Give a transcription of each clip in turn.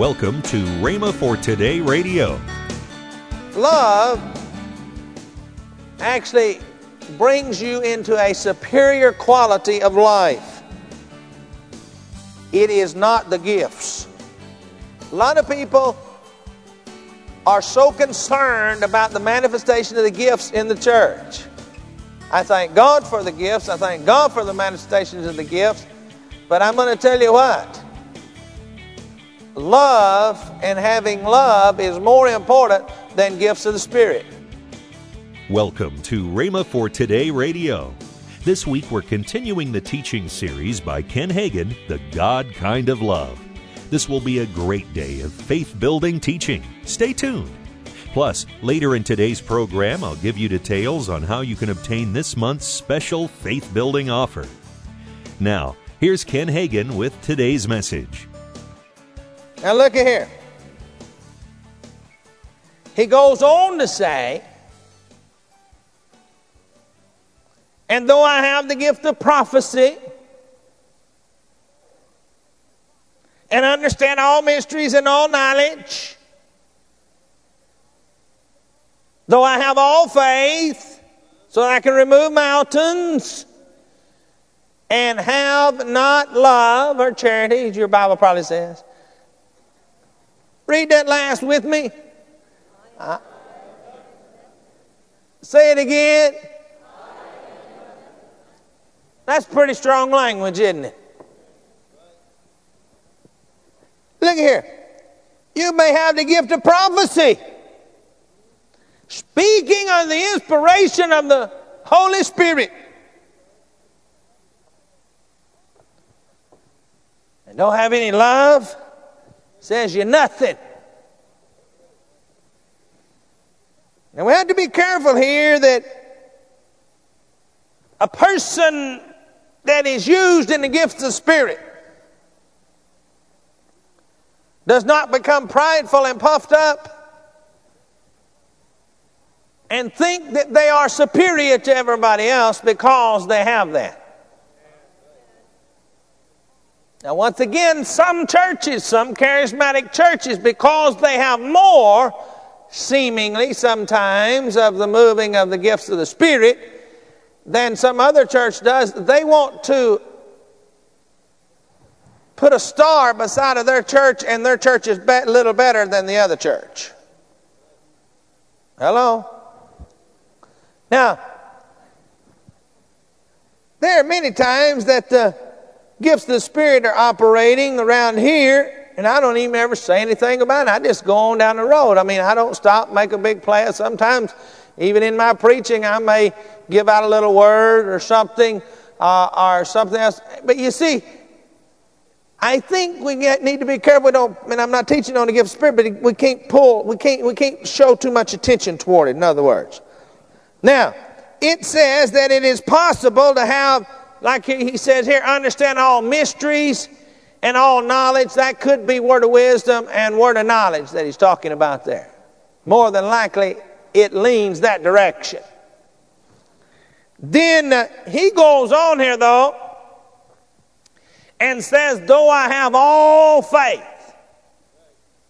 Welcome to Rhema for Today Radio. Love actually brings you into a superior quality of life. It is not the gifts. A lot of people are so concerned about the manifestation of the gifts in the church. I thank God for the gifts. I thank God for the manifestations of the gifts. But I'm going to tell you what love and having love is more important than gifts of the Spirit. Welcome to Rhema for Today Radio. This week we're continuing the teaching series by Ken Hagin, The God Kind of Love. This will be a great day of faith building teaching. Stay tuned. Plus, later in today's program, I'll give you details on how you can obtain this month's special faith building offer. Now, here's Ken Hagin with today's message. Now, look at here. He goes on to say, And though I have the gift of prophecy and understand all mysteries and all knowledge, Though I have all faith, so I can remove mountains, and have not love or charity, as your Bible probably says. Read that last with me. Say it again. That's pretty strong language, isn't it? Look here. You may have the gift of prophecy speaking on the inspiration of the Holy Spirit. And don't have any love, says you're nothing. Now we have to be careful here that a person that is used in the gifts of Spirit does not become prideful and puffed up and think that they are superior to everybody else because they have that. Now, once again, some churches, some charismatic churches, because they have more, seemingly sometimes, of the moving of the gifts of the Spirit than some other church does, they want to put a star beside of their church, and their church is a little better than the other church. Hello? Now, there are many times that the gifts of the Spirit are operating around here, and I don't even ever say anything about it. I just go on down the road. I mean, I don't stop, make a big play. Sometimes, even in my preaching, I may give out a little word or something uh, or something else. But you see, I think we need to be careful. We don't, and I'm not teaching on the gift of spirit, but we can't pull, we can't, we can't show too much attention toward it. In other words, now, it says that it is possible to have, like he says here, understand all mysteries and all knowledge. That could be word of wisdom and word of knowledge that he's talking about there. More than likely, it leans that direction. Then uh, he goes on here, though, and says, Though I have all faith,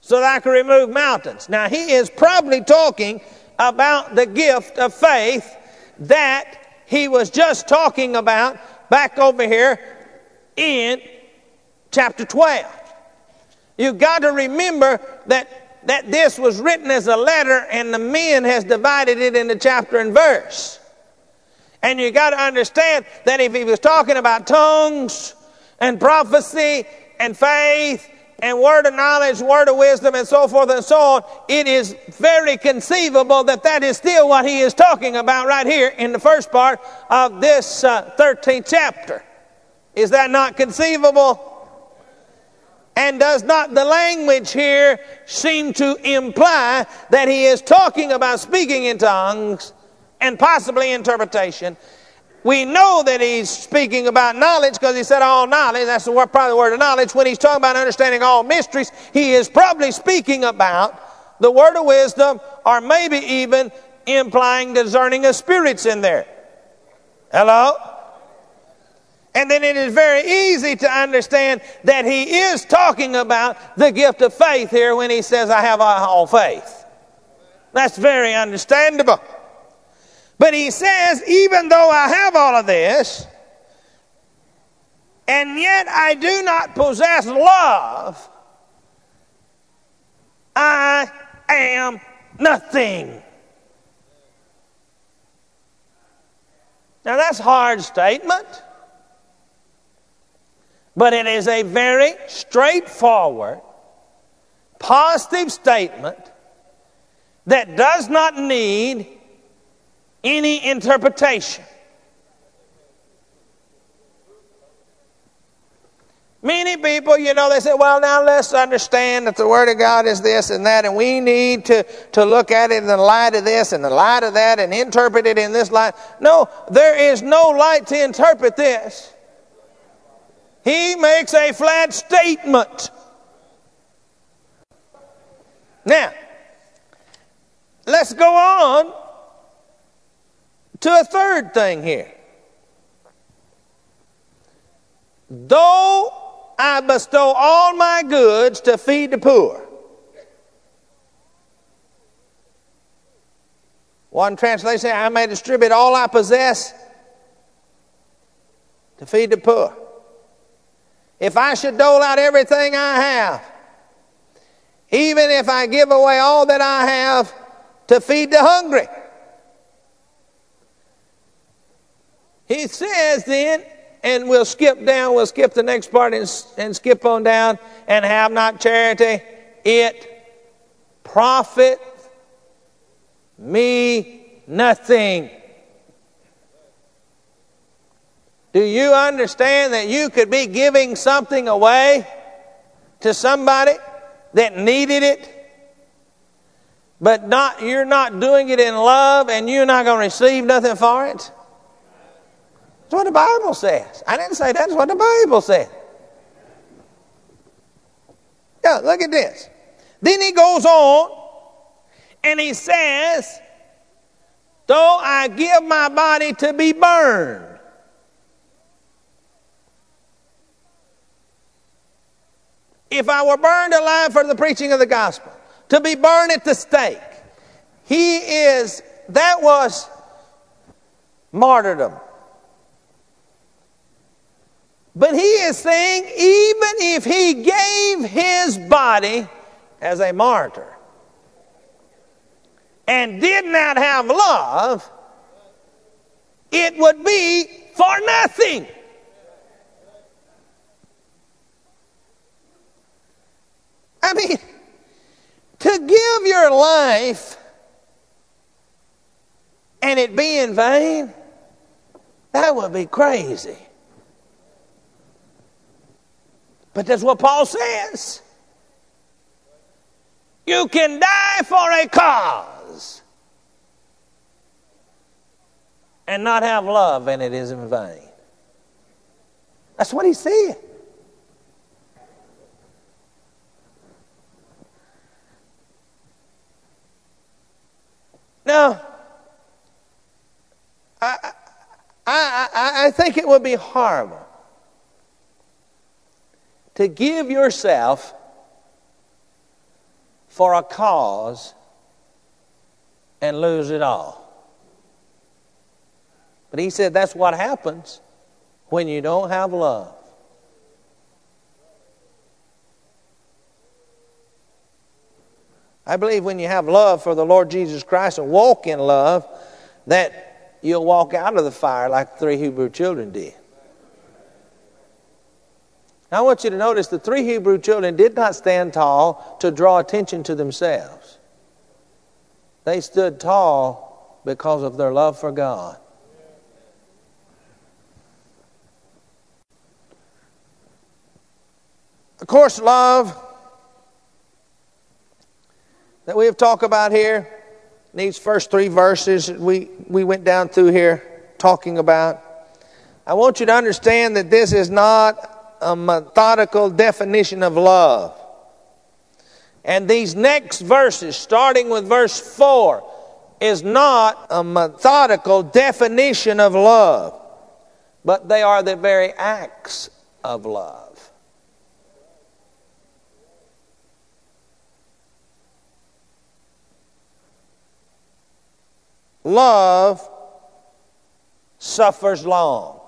so that I can remove mountains. Now, he is probably talking about the gift of faith that he was just talking about back over here in chapter 12. You've got to remember that, that this was written as a letter and the men has divided it into chapter and verse. And you got to understand that if he was talking about tongues and prophecy and faith and word of knowledge, word of wisdom, and so forth and so on, it is very conceivable that that is still what he is talking about right here in the first part of this uh, 13th chapter. Is that not conceivable? And does not the language here seem to imply that he is talking about speaking in tongues and possibly interpretation we know that he's speaking about knowledge because he said all knowledge. That's the word, probably the word of knowledge. When he's talking about understanding all mysteries, he is probably speaking about the word of wisdom or maybe even implying discerning of spirits in there. Hello? And then it is very easy to understand that he is talking about the gift of faith here when he says, I have all faith. That's very understandable. But he says, even though I have all of this, and yet I do not possess love, I am nothing. Now that's a hard statement. But it is a very straightforward, positive statement that does not need any interpretation. Many people, you know, they say, well, now let's understand that the Word of God is this and that, and we need to, to look at it in the light of this and the light of that and interpret it in this light. No, there is no light to interpret this. He makes a flat statement. Now, let's go on to a third thing here. Though I bestow all my goods to feed the poor. One translation, I may distribute all I possess to feed the poor. If I should dole out everything I have, even if I give away all that I have to feed the hungry. He says then, and we'll skip down, we'll skip the next part and, and skip on down, and have not charity, it profit me nothing. Do you understand that you could be giving something away to somebody that needed it? But not you're not doing it in love and you're not going to receive nothing for it? That's what the Bible says. I didn't say that's what the Bible said. Yeah, look at this. Then he goes on and he says, Though I give my body to be burned, if I were burned alive for the preaching of the gospel, to be burned at the stake, he is, that was martyrdom. But he is saying, even if he gave his body as a martyr and did not have love, it would be for nothing. I mean, to give your life and it be in vain, that would be crazy. But that's what Paul says. You can die for a cause and not have love, and it is in vain. That's what he said. Now, I, I, I, I think it would be horrible to give yourself for a cause and lose it all. But he said that's what happens when you don't have love. I believe when you have love for the Lord Jesus Christ and walk in love, that you'll walk out of the fire like the three Hebrew children did. Now, I want you to notice the three Hebrew children did not stand tall to draw attention to themselves. They stood tall because of their love for God. Of course, love that we have talked about here, these first three verses we, we went down through here talking about, I want you to understand that this is not a methodical definition of love. And these next verses, starting with verse 4, is not a methodical definition of love. but they are the very acts of love. Love suffers long.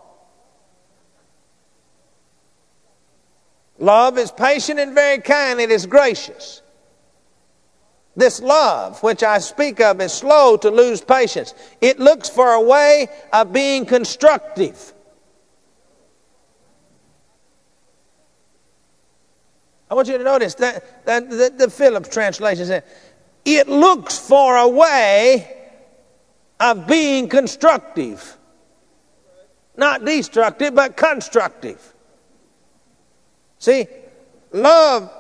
Love is patient and very kind, it is gracious. This love, which I speak of, is slow to lose patience. It looks for a way of being constructive. I want you to notice that, that the, the Phillips translation says, it looks for a way of being constructive. Not destructive, but constructive. See, love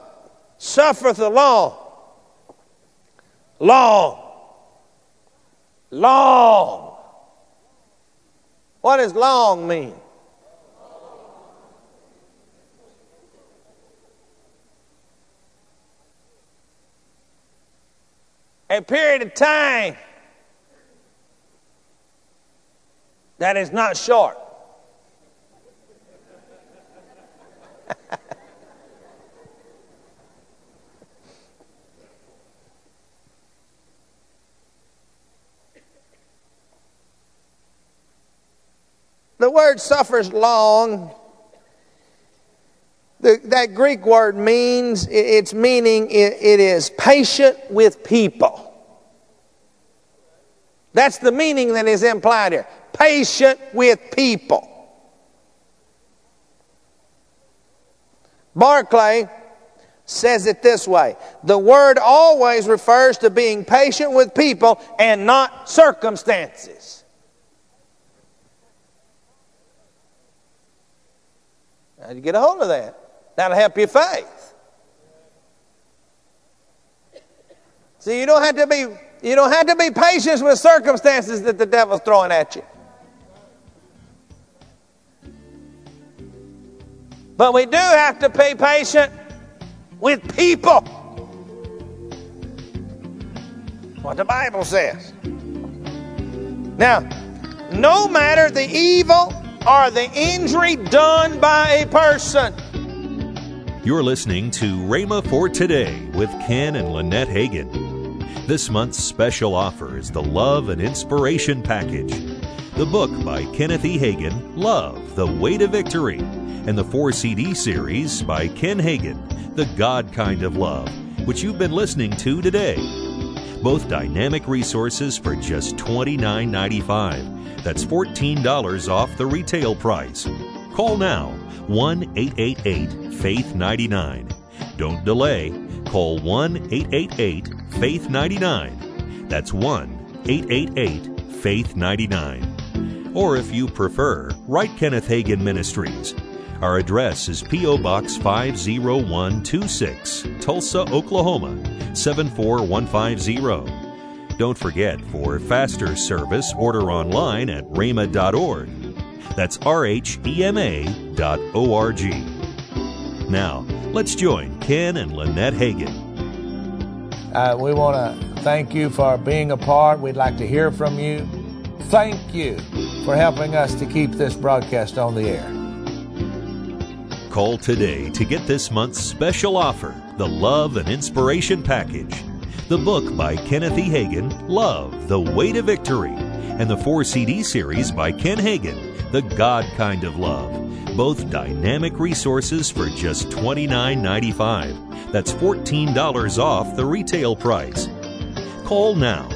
suffereth long long. Long. What does long mean? A period of time that is not short. The word suffers long. The, that Greek word means, its meaning, it, it is patient with people. That's the meaning that is implied here. Patient with people. Barclay says it this way The word always refers to being patient with people and not circumstances. Now you get a hold of that. That'll help your faith. See, you don't have to be you don't have to be patient with circumstances that the devil's throwing at you. But we do have to be patient with people. What the Bible says. Now, no matter the evil or the injury done by a person. You're listening to Rhema for Today with Ken and Lynette Hagin. This month's special offer is the Love and Inspiration Package. The book by Kenneth E. Hagin, Love, The Way to Victory, and the four CD series by Ken Hagin, The God Kind of Love, which you've been listening to today. Both dynamic resources for just $29.95 that's $14 off the retail price. Call now 1 888 Faith 99. Don't delay. Call 1 888 Faith 99. That's 1 888 Faith 99. Or if you prefer, write Kenneth Hagin Ministries. Our address is P.O. Box 50126, Tulsa, Oklahoma 74150. Don't forget, for faster service, order online at rhema.org. That's R H E M A dot O R G. Now, let's join Ken and Lynette Hagin. Uh, we want to thank you for being a part. We'd like to hear from you. Thank you for helping us to keep this broadcast on the air. Call today to get this month's special offer the Love and Inspiration Package the book by Kenneth E. Hagin, Love, The Way to Victory, and the four CD series by Ken Hagin, The God Kind of Love. Both dynamic resources for just $29.95. That's $14 off the retail price. Call now.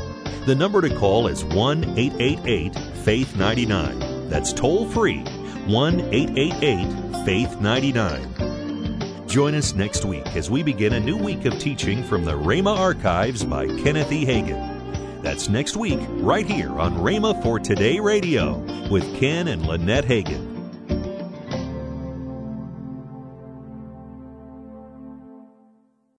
The number to call is 1 888 Faith 99. That's toll free 1 888 Faith 99. Join us next week as we begin a new week of teaching from the Rhema Archives by Kenneth E. Hagin. That's next week, right here on Rhema for Today Radio with Ken and Lynette Hagin.